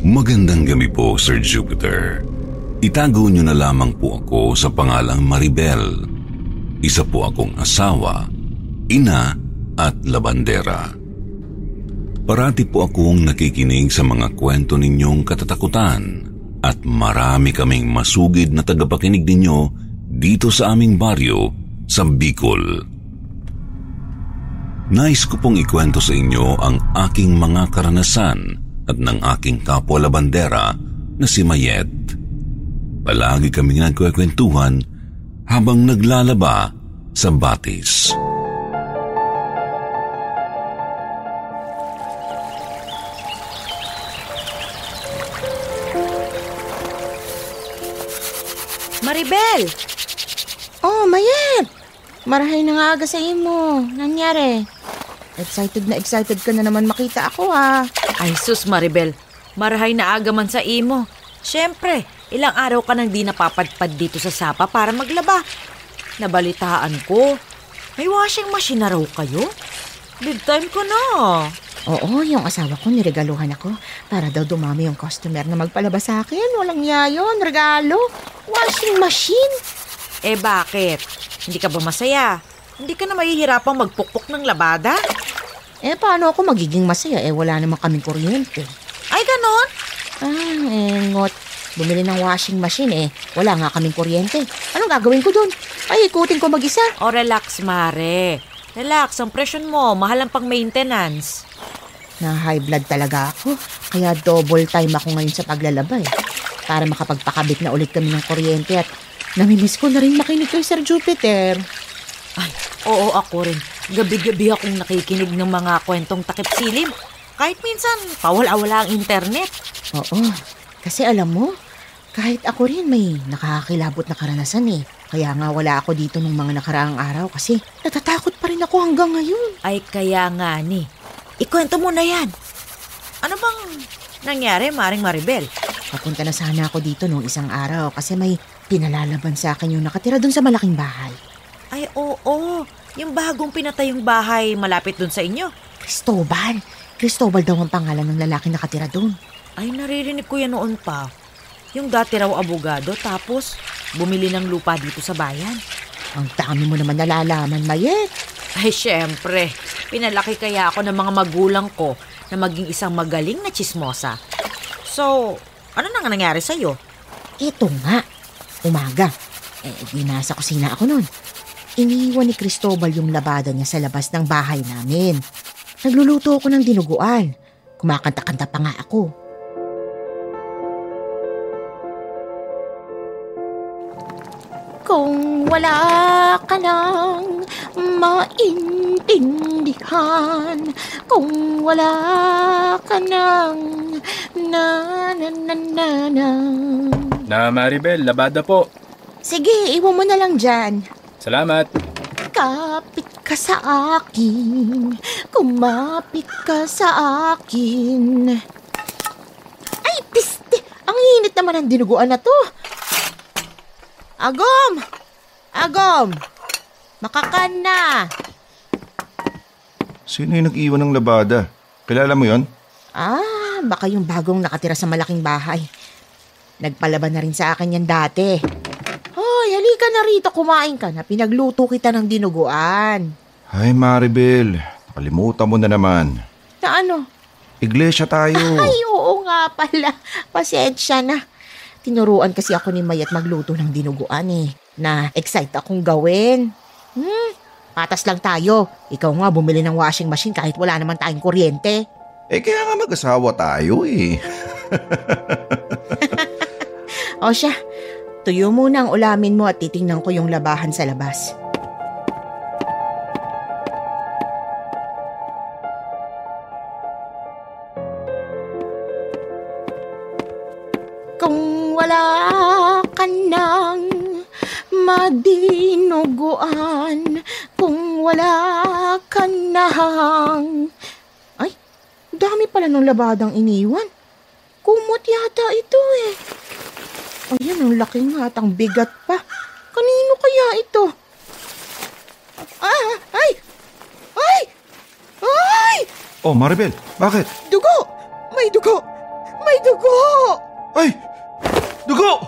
Magandang gabi po, Sir Jupiter. Itago niyo na lamang po ako sa pangalang Maribel. Isa po akong asawa, ina at labandera. Parati po akong nakikinig sa mga kwento ninyong katatakutan at marami kaming masugid na tagapakinig ninyo dito sa aming baryo sa Bicol. Nais ko pong ikwento sa inyo ang aking mga karanasan at ng aking kapwa labandera na si Mayet. Palagi kaming nagkwekwentuhan habang naglalaba sa batis. Maribel! Oh, Mayet! Marahay na nga aga sa imo. Nangyari? Excited na excited ka na naman makita ako ha. Ay sus Maribel, marahay na aga man sa imo. Siyempre, ilang araw ka nang di napapadpad dito sa sapa para maglaba. Nabalitaan ko, may washing machine na raw kayo? Big time ko na. Oo, yung asawa ko niregaluhan ako para daw dumami yung customer na magpalaba sa akin. Walang niya yun, regalo. Washing machine. Eh bakit? Hindi ka ba masaya? Hindi ka na mahihirapang magpukpok ng labada? Eh, paano ako magiging masaya? Eh, wala namang kaming kuryente. Ay, ganon? Ah, eh, ngot. Bumili ng washing machine eh. Wala nga kaming kuryente. Anong gagawin ko dun? Ay, ikutin ko mag-isa. O relax, Mare. Relax, ang presyon mo, mahal ang pang maintenance. Na high blood talaga ako. Kaya double time ako ngayon sa paglalaba eh. Para makapagpakabit na ulit kami ng kuryente at namimiss ko na rin makinig kay Sir Jupiter. Ay, oo ako rin. Gabi-gabi akong nakikinig ng mga kwentong takip silim. Kahit minsan, pawala-wala ang internet. Oo, kasi alam mo, kahit ako rin may nakakakilabot na karanasan eh. Kaya nga wala ako dito nung mga nakaraang araw kasi natatakot pa rin ako hanggang ngayon. Ay, kaya nga ni. Ikwento mo na yan. Ano bang nangyari, Maring Maribel? Papunta na sana ako dito nung isang araw kasi may pinalalaban sa akin yung nakatira dun sa malaking bahay. Ay, oo. Yung bagong pinatay yung bahay malapit dun sa inyo. Cristobal. Cristobal daw ang pangalan ng lalaki nakatira dun. Ay, naririnig ko yan noon pa. Yung dati raw abogado tapos bumili ng lupa dito sa bayan. Ang dami mo naman nalalaman, Mayet. Ay, syempre. Pinalaki kaya ako ng mga magulang ko na maging isang magaling na chismosa. So, ano nang nangyari sa'yo? Ito nga. Umaga. Eh, di nasa kusina ako nun. Iniwan ni Cristobal yung labada niya sa labas ng bahay namin. Nagluluto ako ng dinuguan. Kumakanta-kanta pa nga ako. Kung wala ka nang maintindihan Kung wala ka nang na na na na na Na Maribel, labada po. Sige, iwan mo na lang dyan. Salamat. Kapit ka sa akin, kumapit ka sa akin. Ay, piste! Ang init naman ng dinuguan na to. Agom! Agom! Makakan na! Sino yung nag-iwan ng labada? Kilala mo yon? Ah, baka yung bagong nakatira sa malaking bahay. Nagpalaban na rin sa akin yan dati. Na rito, kumain ka na. Pinagluto kita ng dinuguan. Ay, Maribel. Nakalimutan mo na naman. Na ano? Iglesia tayo. Ay, oo nga pala. Pasensya na. Tinuruan kasi ako ni Mayat magluto ng dinuguan eh. Na excite akong gawin. Hmm, patas lang tayo. Ikaw nga bumili ng washing machine kahit wala naman tayong kuryente. Eh, kaya nga mag-asawa tayo eh. O siya, Tuyo muna ang ulamin mo at titingnan ko yung labahan sa labas. Kung wala ka nang madinuguan, kung wala ka nang... Ay, dami pala nung labadang iniwan. Kumot yata ito eh. Ayan, ang laking hatang bigat pa. Kanino kaya ito? Ah, ay! Ay! Ay! Oh, Maribel, bakit? Dugo! May dugo! May dugo! Ay! Dugo!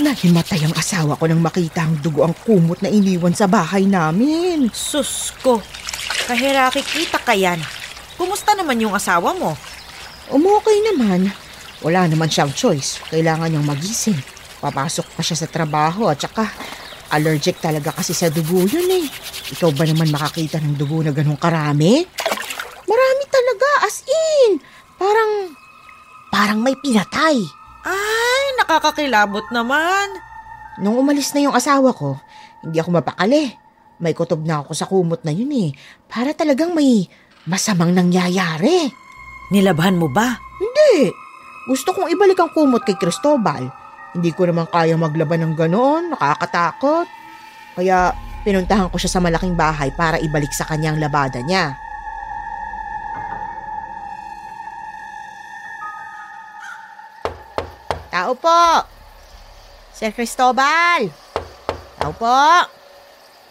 Nahimatay ang asawa ko nang makita ang dugo ang kumot na iniwan sa bahay namin. Sus ko. Kahiraki kita ka yan. Kumusta naman yung asawa mo? Umukay naman. Wala naman siyang choice. Kailangan niyang magising. Papasok pa siya sa trabaho at saka allergic talaga kasi sa dugo yun eh. Ikaw ba naman makakita ng dugo na ganun karami? Marami talaga, as in. Parang, parang may pinatay. Ay, nakakakilabot naman. Nung umalis na yung asawa ko, hindi ako mapakali. May kutob na ako sa kumot na yun eh. Para talagang may masamang nangyayari. Nilabhan mo ba? Hindi. Gusto kong ibalik ang kumot kay Cristobal. Hindi ko naman kaya maglaban ng ganoon. Nakakatakot. Kaya pinuntahan ko siya sa malaking bahay para ibalik sa kanya ang labada niya. Tao po! Sir Cristobal! Tao po!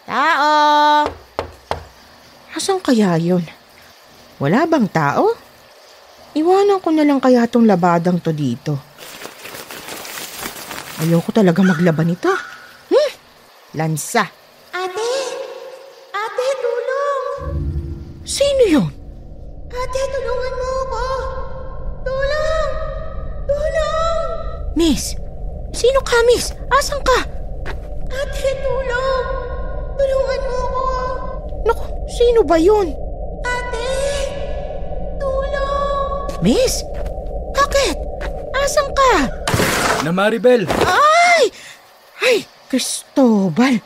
Tao! Asan kaya yun? Wala bang tao? Iwanan ko na lang kaya tong labadang to dito. Ayoko talaga maglaban ito. Hmm? Lansa. Ate! Ate, tulong! Sino yun? Ate, tulungan mo ako! Tulong! Tulong! Miss, sino ka, miss? Asan ka? Ate, tulong! Tulungan mo ako! Naku, sino ba yun? Miss? Bakit? Asan ka? Na Maribel, Ay! Ay, Cristobal.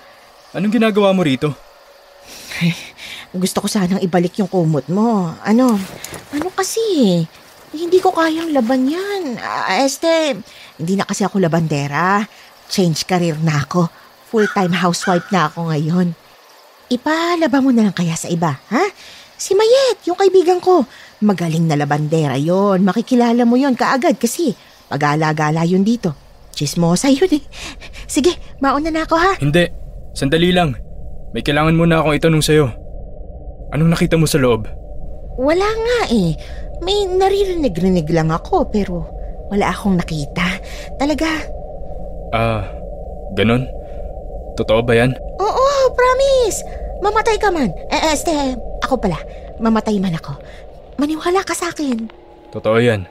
anong ginagawa mo rito? Gusto ko sanang ibalik yung kumot mo. Ano? Ano kasi? eh, Hindi ko kayang laban yan. Ah, este, hindi na kasi ako labandera. Change career na ako. Full-time housewife na ako ngayon. Ipalaba mo na lang kaya sa iba, ha? Si Mayet, yung kaibigan ko. Magaling na labandera yon. Makikilala mo yon kaagad kasi pag-alagala yun dito. Chismosa yun eh. Sige, mauna na ako ha. Hindi, sandali lang. May kailangan muna akong itanong sa'yo. Anong nakita mo sa loob? Wala nga eh. May naririnig-rinig lang ako pero wala akong nakita. Talaga. Ah, ganon? Totoo ba yan? Oo, promise. Mamatay ka man. Eh, este, ako pala. Mamatay man ako. Maniwala ka sa akin. Totoo yan.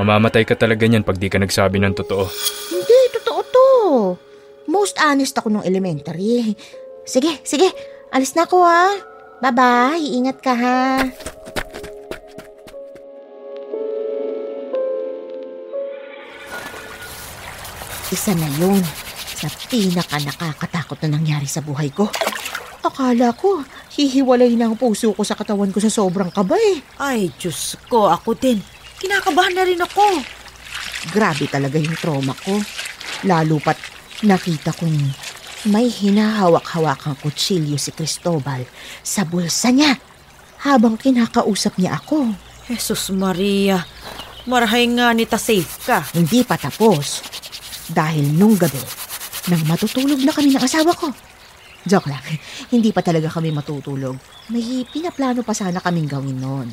Mamamatay ka talaga niyan pag di ka nagsabi ng totoo. Hindi, totoo to. Most honest ako nung elementary. Sige, sige. Alis na ako ha. Bye-bye. Ingat ka ha. Isa na yun sa pinaka nakakatakot na nangyari sa buhay ko. Akala ko, hihiwalay na ang puso ko sa katawan ko sa sobrang kaba eh. Ay, Diyos ko, ako din. Kinakabahan na rin ako. Grabe talaga yung trauma ko. Lalo pat nakita kong may hinahawak-hawakang kutsilyo si Cristobal sa bulsa niya habang kinakausap niya ako. Jesus Maria, marahay nga nita safe ka. Hindi pa tapos. Dahil nung gabi, nang matutulog na kami ng asawa ko. Joke lang, hindi pa talaga kami matutulog. May pinaplano pa sana kaming gawin noon.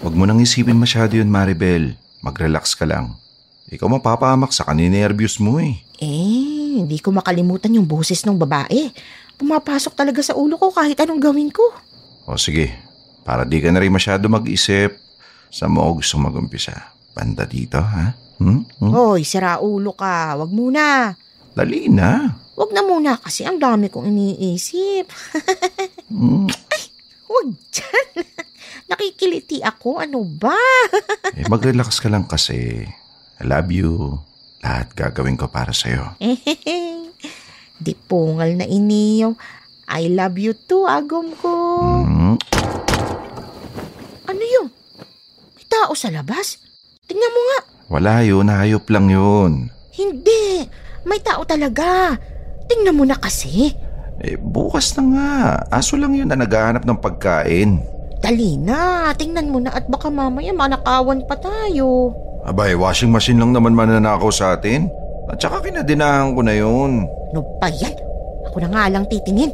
Huwag mo nang isipin masyado yun, Maribel. Mag-relax ka lang. Ikaw mapapahamak sa kaninervyos mo eh. Eh, hindi ko makalimutan yung boses ng babae. Pumapasok talaga sa ulo ko kahit anong gawin ko. O sige, para di ka na rin masyado mag-isip, sa mo gusto mag-umpisa? Banda dito, ha? Hmm? Hmm? Hoy, sira ulo ka. Wag muna. Dali na. Wag na muna kasi ang dami kong iniisip. Hmm. Wag dyan. Nakikiliti ako. Ano ba? Eh, mag-relax ka lang kasi. I love you. Lahat gagawin ko para sa'yo. Di pungal na iniyo. I love you too, agom ko. Hmm? Ano yun? May tao sa labas? Tingnan mo nga. Wala yun, hayop lang yun. Hindi. May tao talaga. Tingnan mo na kasi. Eh, bukas na nga. Aso lang yun na naghahanap ng pagkain. Dali na. Tingnan mo na at baka mamaya manakawan pa tayo. Abay, washing machine lang naman mananakaw sa atin. At saka kinadinahan ko na yun. Ano pa yan? Ako na nga lang titingin.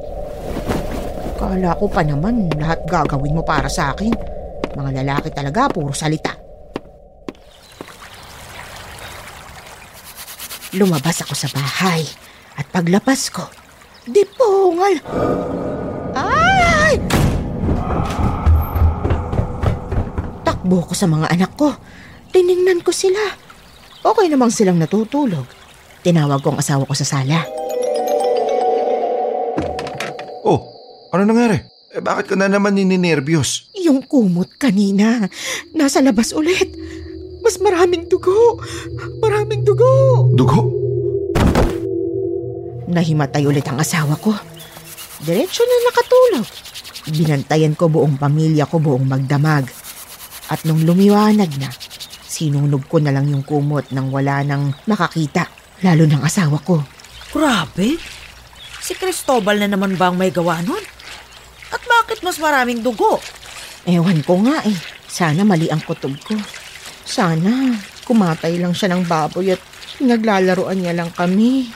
Kala ko pa naman lahat gagawin mo para sa akin. Mga lalaki talaga, puro salita. Lumabas ako sa bahay at paglabas ko, di pungal. Ay! Takbo ko sa mga anak ko. Tiningnan ko sila. Okay namang silang natutulog. Tinawag ko ang asawa ko sa sala. Oh, ano nangyari? Eh, bakit ka na naman nininervyos? Yung kumot kanina, nasa labas ulit. Mas maraming dugo. Maraming dugo. Dugo? Nahimatay ulit ang asawa ko. Diretso na nakatulog. Binantayan ko buong pamilya ko buong magdamag. At nung lumiwanag na, sinunog ko na lang yung kumot nang wala nang makakita. Lalo ng asawa ko. Grabe. Si Cristobal na naman ba ang may gawa nun? At bakit mas maraming dugo? Ewan ko nga eh. Sana mali ang kutob ko. Sana kumatay lang siya ng baboy at pinaglalaroan niya lang kami.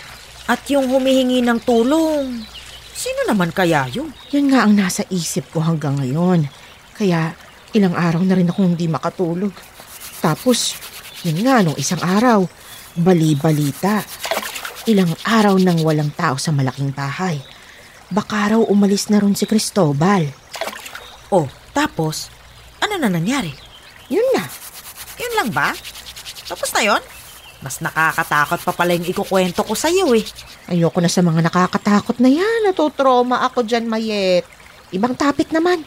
At yung humihingi ng tulong, sino naman kaya yun? Yun nga ang nasa isip ko hanggang ngayon. Kaya ilang araw na rin akong hindi makatulog. Tapos, yun nga nung isang araw, bali-balita. Ilang araw nang walang tao sa malaking bahay. Baka raw umalis na ron si Cristobal. Oh, tapos, ano na nangyari? Yun na. Yun lang ba? Tapos na yon? Mas nakakatakot pa pala yung ikukwento ko sa'yo eh. Ayoko na sa mga nakakatakot na yan. Natutroma ako dyan, Mayet. Ibang topic naman.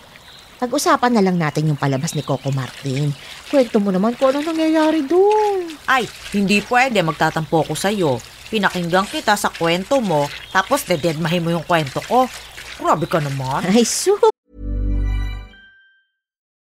Pag-usapan na lang natin yung palabas ni Coco Martin. Kwento mo naman kung ano nangyayari doon. Ay, hindi pwede magtatampo ko sa'yo. Pinakinggan kita sa kwento mo, tapos dededmahin mo yung kwento ko. Grabe ka naman. Ay, su.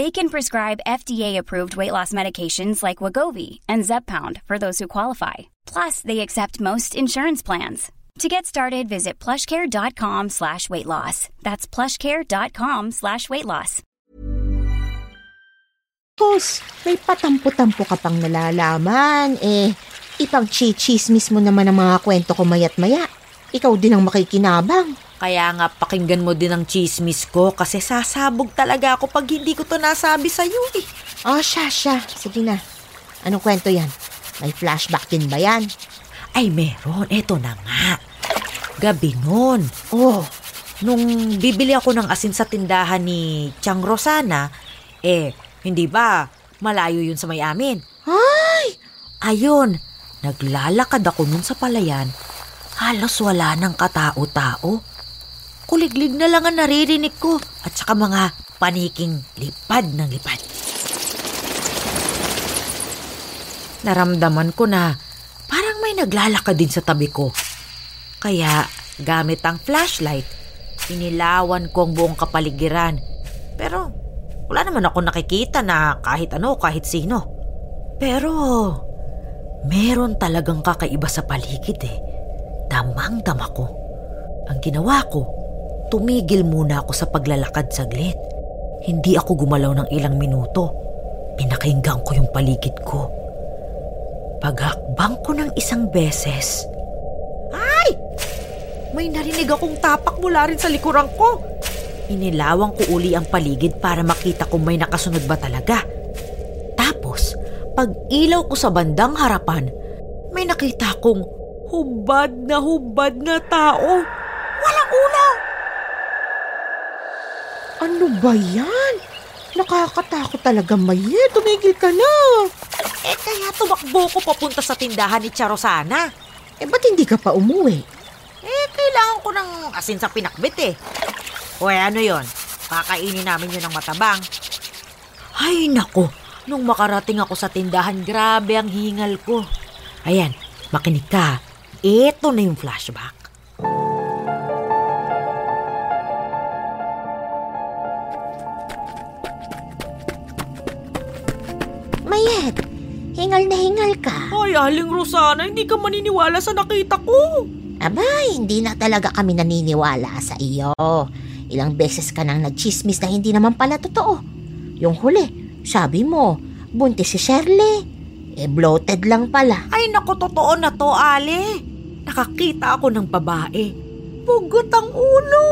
They can prescribe FDA-approved weight loss medications like Wagovi and Zepbound for those who qualify. Plus, they accept most insurance plans. To get started, visit plushcare.com slash weight loss. That's plushcare.com slash weight loss. Tos, may patampo-tampo ka pang nalalaman. Eh, ipang chichismis mo naman ang mga kwento ko mayat maya. Ikaw din ang makikinabang. Kaya nga pakinggan mo din ang chismis ko kasi sasabog talaga ako pag hindi ko to nasabi sa'yo eh. Oh, siya, siya. Sige na. Anong kwento yan? May flashback din ba yan? Ay meron, eto na nga. Gabi nun, Oh, nung bibili ako ng asin sa tindahan ni Chang Rosana, eh, hindi ba malayo yun sa may amin? ay! Ayun, naglalakad ako nun sa palayan. Halos wala ng katao-tao. Kuliglig na lang ang naririnig ko at saka mga paniking lipad ng lipad. Naramdaman ko na parang may naglalakad din sa tabi ko. Kaya gamit ang flashlight, inilawan ko ang buong kapaligiran. Pero wala naman ako nakikita na kahit ano, kahit sino. Pero meron talagang kakaiba sa paligid eh. Damang-dama ko. Ang ginawa ko, tumigil muna ako sa paglalakad saglit. Hindi ako gumalaw ng ilang minuto. Pinakinggan ko yung paligid ko. Paghakbang ko ng isang beses, ay! may narinig akong tapak mula rin sa likuran ko. Inilawang ko uli ang paligid para makita kung may nakasunod ba talaga. Tapos, pag ilaw ko sa bandang harapan, may nakita kong hubad na hubad na tao. Walang ulo! Ano ba yan? Nakakatakot talaga, Maye. Tumigil ka na. Eh kaya tumakbo ko papunta sa tindahan ni Charosana. Eh, ba't hindi ka pa umuwi? Eh, kailangan ko ng asin sa pinakbit eh. O eh, ano yon? Kakainin namin yun ng matabang. Ay, nako. Nung makarating ako sa tindahan, grabe ang hingal ko. Ayan, makinig ka. Ito na yung flashback. Hingal na hingal ka. Ay, Aling Rosana, hindi ka maniniwala sa nakita ko. Abay, hindi na talaga kami naniniwala sa iyo. Ilang beses ka nang nagchismis na hindi naman pala totoo. Yung huli, sabi mo, buntis si Shirley. Eh, bloated lang pala. Ay, nako, totoo na to, Ale. Nakakita ako ng babae. Pugot ang ulo.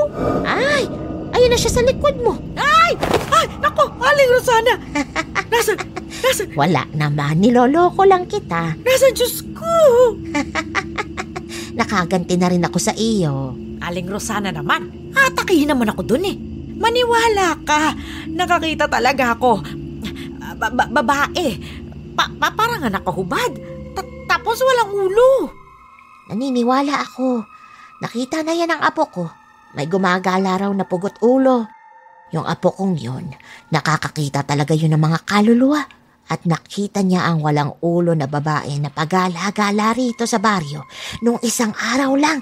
Ay, ayun na siya sa likod mo. Ay! Ay, nako, Aling Rosana. Nasa, nasa, Wala naman, niloloko lang kita. nasa Diyos ko. Nakaganti na rin ako sa iyo. Aling Rosana naman, atakihin naman ako dun eh. Maniwala ka, nakakita talaga ako. Ba- ba- babae, pa- pa- parang anak kahubad. Ta- tapos walang ulo. Naniniwala ako. Nakita na yan ang apo ko. May gumagala raw na pugot ulo. Yung apo kong yun, nakakakita talaga yun ng mga kaluluwa. At nakita niya ang walang ulo na babae na pagala-gala rito sa baryo nung isang araw lang.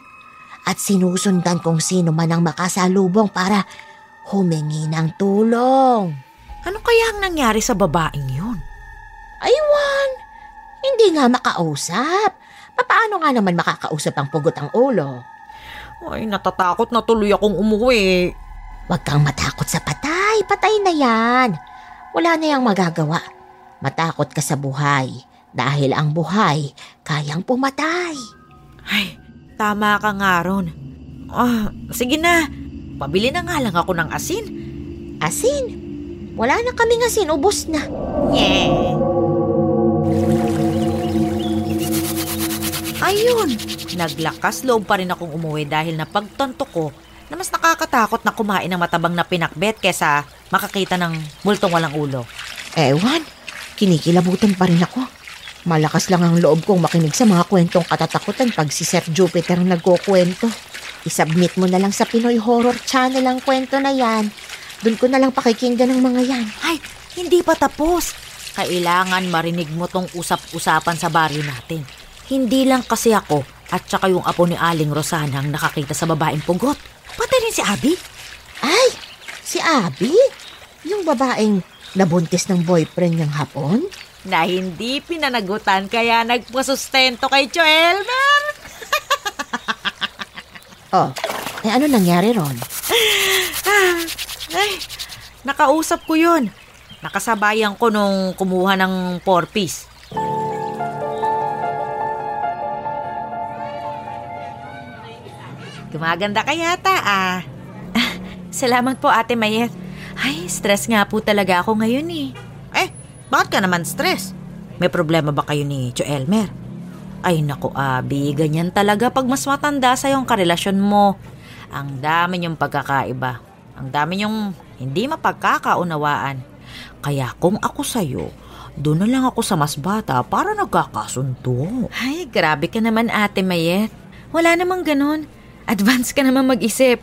At sinusundan kung sino man ang makasalubong para humingi ng tulong. Ano kaya ang nangyari sa babaeng yun? Aywan, hindi nga makausap. Paano nga naman makakausap ang pugot ang ulo? Ay, natatakot na tuloy akong umuwi. Huwag kang matakot sa patay. Patay na yan. Wala na yang magagawa. Matakot ka sa buhay. Dahil ang buhay, kayang pumatay. Ay, tama ka nga ron. Ah, sige na. Pabili na nga lang ako ng asin. Asin. Wala na kaming asin. Ubus na. Yeah. Ayun, naglakas loob pa rin akong umuwi dahil napagtanto ko na mas nakakatakot na kumain ng matabang na pinakbet kesa makakita ng multong walang ulo. Ewan, kinikilabutan pa rin ako. Malakas lang ang loob kong makinig sa mga kwentong katatakutan pag si Sir Jupiter ang nagkukwento. Isubmit mo na lang sa Pinoy Horror Channel ang kwento na yan. Doon ko na lang pakikinggan ng mga yan. Ay, hindi pa tapos. Kailangan marinig mo tong usap-usapan sa baryo natin. Hindi lang kasi ako at saka yung apo ni Aling Rosana ang nakakita sa babaeng pugot. Pati rin si Abby. Ay, si Abby? Yung babaeng nabuntis ng boyfriend niyang hapon? Na hindi pinanagutan kaya nagpasustento kay Joelmer. Oh, eh ano nangyari ron? Ay, nakausap ko yun. Nakasabayan ko nung kumuha ng four-piece. Gumaganda ka yata ah. Salamat po Ate Mayet. Ay, stress nga po talaga ako ngayon eh. Eh, bakit ka naman stress? May problema ba kayo ni Joelmer? Ay nako Abi, ganyan talaga pag mas matanda sa yung karelasyon mo. Ang dami niyong pagkakaiba. Ang dami niyong hindi mapagkakaunawaan. Kaya kung ako sa'yo, doon na lang ako sa mas bata para nagkakasunto. Ay, grabe ka naman ate Mayet. Wala namang ganun. Advance ka naman mag-isip.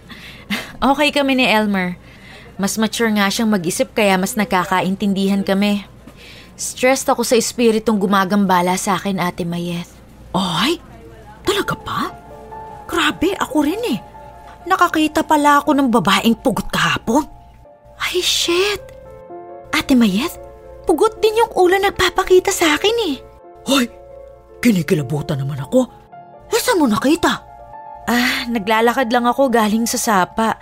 Okay kami ni Elmer. Mas mature nga siyang mag-isip kaya mas nagkakaintindihan kami. Stressed ako sa espiritong gumagambala sa akin, Ate Mayet. Ay, talaga pa? Grabe, ako rin eh. Nakakita pala ako ng babaeng pugot kahapon. Ay, shit. Ate Mayet, pugot din yung ulo nagpapakita sa akin eh. Hoy, kinikilabutan naman ako. Eh, saan mo nakita? Ah, naglalakad lang ako galing sa sapa.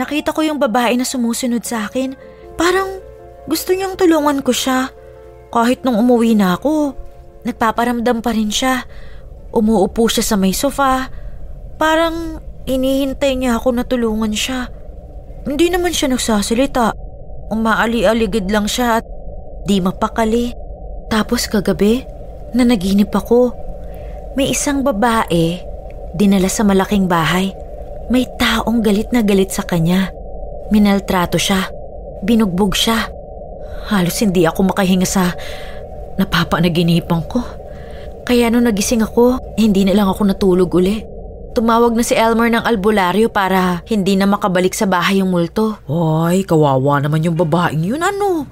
Nakita ko yung babae na sumusunod sa akin. Parang gusto niyang tulungan ko siya. Kahit nung umuwi na ako, nagpaparamdam pa rin siya. Umuupo siya sa may sofa. Parang Inihintay niya ako na tulungan siya. Hindi naman siya nagsasalita. Umaali-aligid lang siya at di mapakali. Tapos kagabi, nanaginip ako. May isang babae, dinala sa malaking bahay. May taong galit na galit sa kanya. Minaltrato siya. Binugbog siya. Halos hindi ako makahinga sa napapanaginipan ko. Kaya nung nagising ako, hindi na lang ako natulog uli. Tumawag na si Elmer ng albularyo para hindi na makabalik sa bahay yung multo. Ay, kawawa naman yung babaeng yun ano.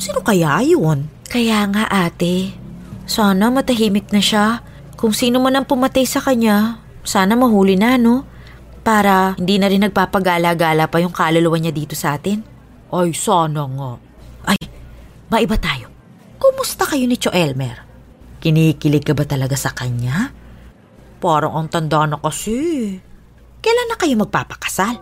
Sino kaya yun? Kaya nga ate, sana matahimik na siya. Kung sino man ang pumatay sa kanya, sana mahuli na no? Para hindi na rin nagpapagala-gala pa yung kaluluwa niya dito sa atin. Ay, sana nga. Ay, maiba tayo. Kumusta kayo ni Cho Elmer? Kinikilig ka ba talaga sa kanya? Parang ang tanda na kasi. Kailan na kayo magpapakasal?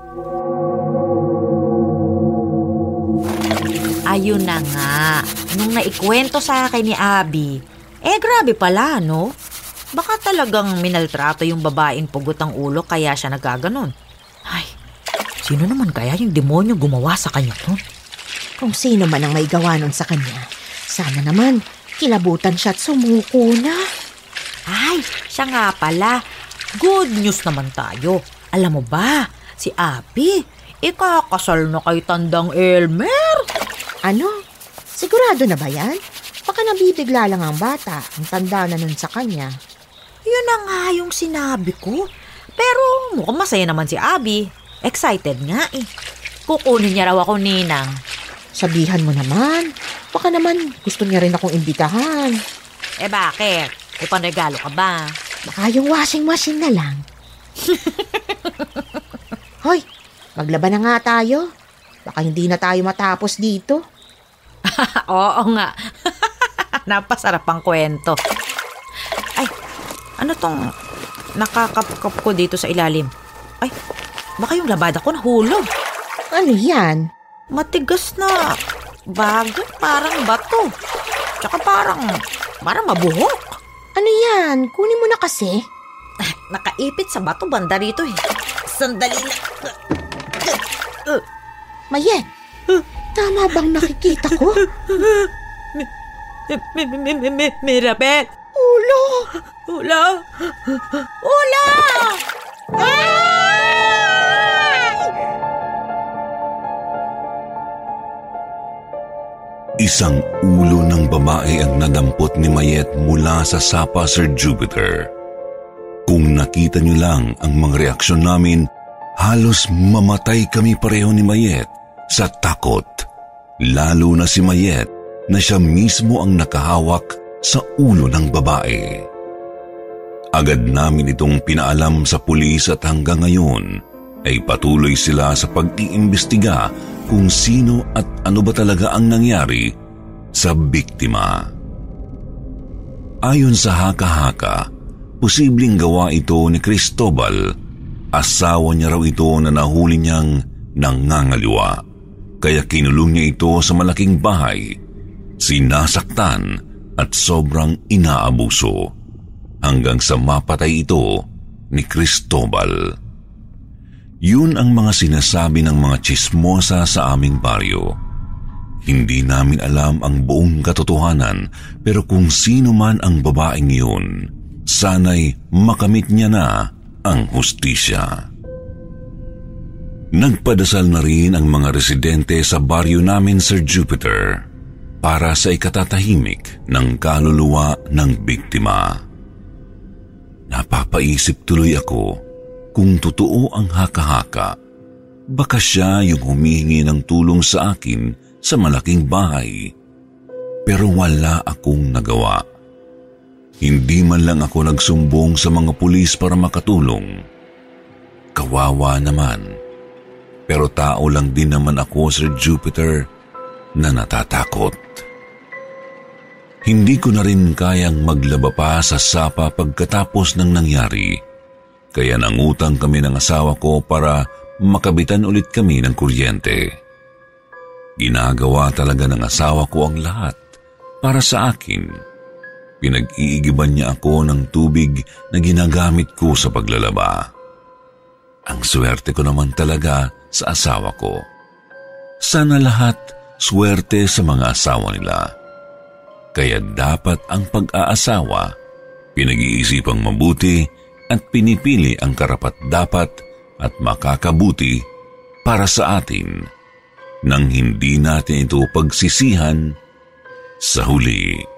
Ayun na nga. Nung naikwento sa akin ni Abby, eh grabe pala, no? Baka talagang minaltrato yung babaeng pugot ang ulo kaya siya nagkaganon. Ay, sino naman kaya yung demonyo gumawa sa kanya to? Kung sino man ang may gawa nun sa kanya, sana naman kilabutan siya at sumuko na. Ay, siya nga pala. Good news naman tayo. Alam mo ba, si Abby, ikakasal na kay Tandang Elmer. Ano? Sigurado na ba yan? Baka nabibigla lang ang bata. Ang tanda na nun sa kanya. Yun na nga yung sinabi ko. Pero mukhang masaya naman si Abby. Excited nga eh. Kukunin niya raw ako ninang. Sabihan mo naman. Baka naman gusto niya rin akong imbitahan. Eh bakit? May panregalo ka ba? Baka yung washing machine na lang. Hoy, maglaban na nga tayo. Baka hindi na tayo matapos dito. Oo nga. Napasarap ang kwento. Ano tong nakakapkap ko dito sa ilalim? Ay, baka yung labada ko nahulog. Ano yan? Matigas na bagay, parang bato. Tsaka parang, parang mabuhok. Ano yan? Kunin mo na kasi. Nakaipit sa bato banda rito eh. Sandali na. Mayet, tama bang nakikita ko? Mirabel! Ulo! Ulo! Ulo! Isang ulo ng babae ang nadampot ni Mayet mula sa sapa Sir Jupiter. Kung nakita niyo lang ang mga reaksyon namin, halos mamatay kami pareho ni Mayet sa takot. Lalo na si Mayet na siya mismo ang nakahawak sa ulo ng babae. Agad namin itong pinaalam sa pulis at hanggang ngayon ay patuloy sila sa pag-iimbestiga kung sino at ano ba talaga ang nangyari sa biktima. Ayon sa haka-haka, posibleng gawa ito ni Cristobal. Asawa niya raw ito na nahuli niyang nangangaliwa. Kaya kinulong niya ito sa malaking bahay. Sinasaktan at sobrang inaabuso. Hanggang sa mapatay ito ni Cristobal. Yun ang mga sinasabi ng mga chismosa sa aming baryo. Hindi namin alam ang buong katotohanan pero kung sino man ang babaeng yun, sana'y makamit niya na ang hustisya. Nagpadasal na rin ang mga residente sa baryo namin, Sir Jupiter, para sa ikatatahimik ng kaluluwa ng biktima. Napapaisip tuloy ako kung totoo ang haka-haka. Baka siya yung humihingi ng tulong sa akin sa malaking bahay. Pero wala akong nagawa. Hindi man lang ako nagsumbong sa mga pulis para makatulong. Kawawa naman. Pero tao lang din naman ako, Sir Jupiter, na natatakot. Hindi ko na rin kayang maglaba pa sa sapa pagkatapos ng nangyari. Kaya nangutang kami ng asawa ko para makabitan ulit kami ng kuryente. Ginagawa talaga ng asawa ko ang lahat para sa akin. Pinag-iigiban niya ako ng tubig na ginagamit ko sa paglalaba. Ang swerte ko naman talaga sa asawa ko. Sana lahat swerte sa mga asawa nila. Kaya dapat ang pag-aasawa, pinag-iisipang mabuti at pinipili ang karapat-dapat at makakabuti para sa atin nang hindi natin ito pagsisihan sa huli.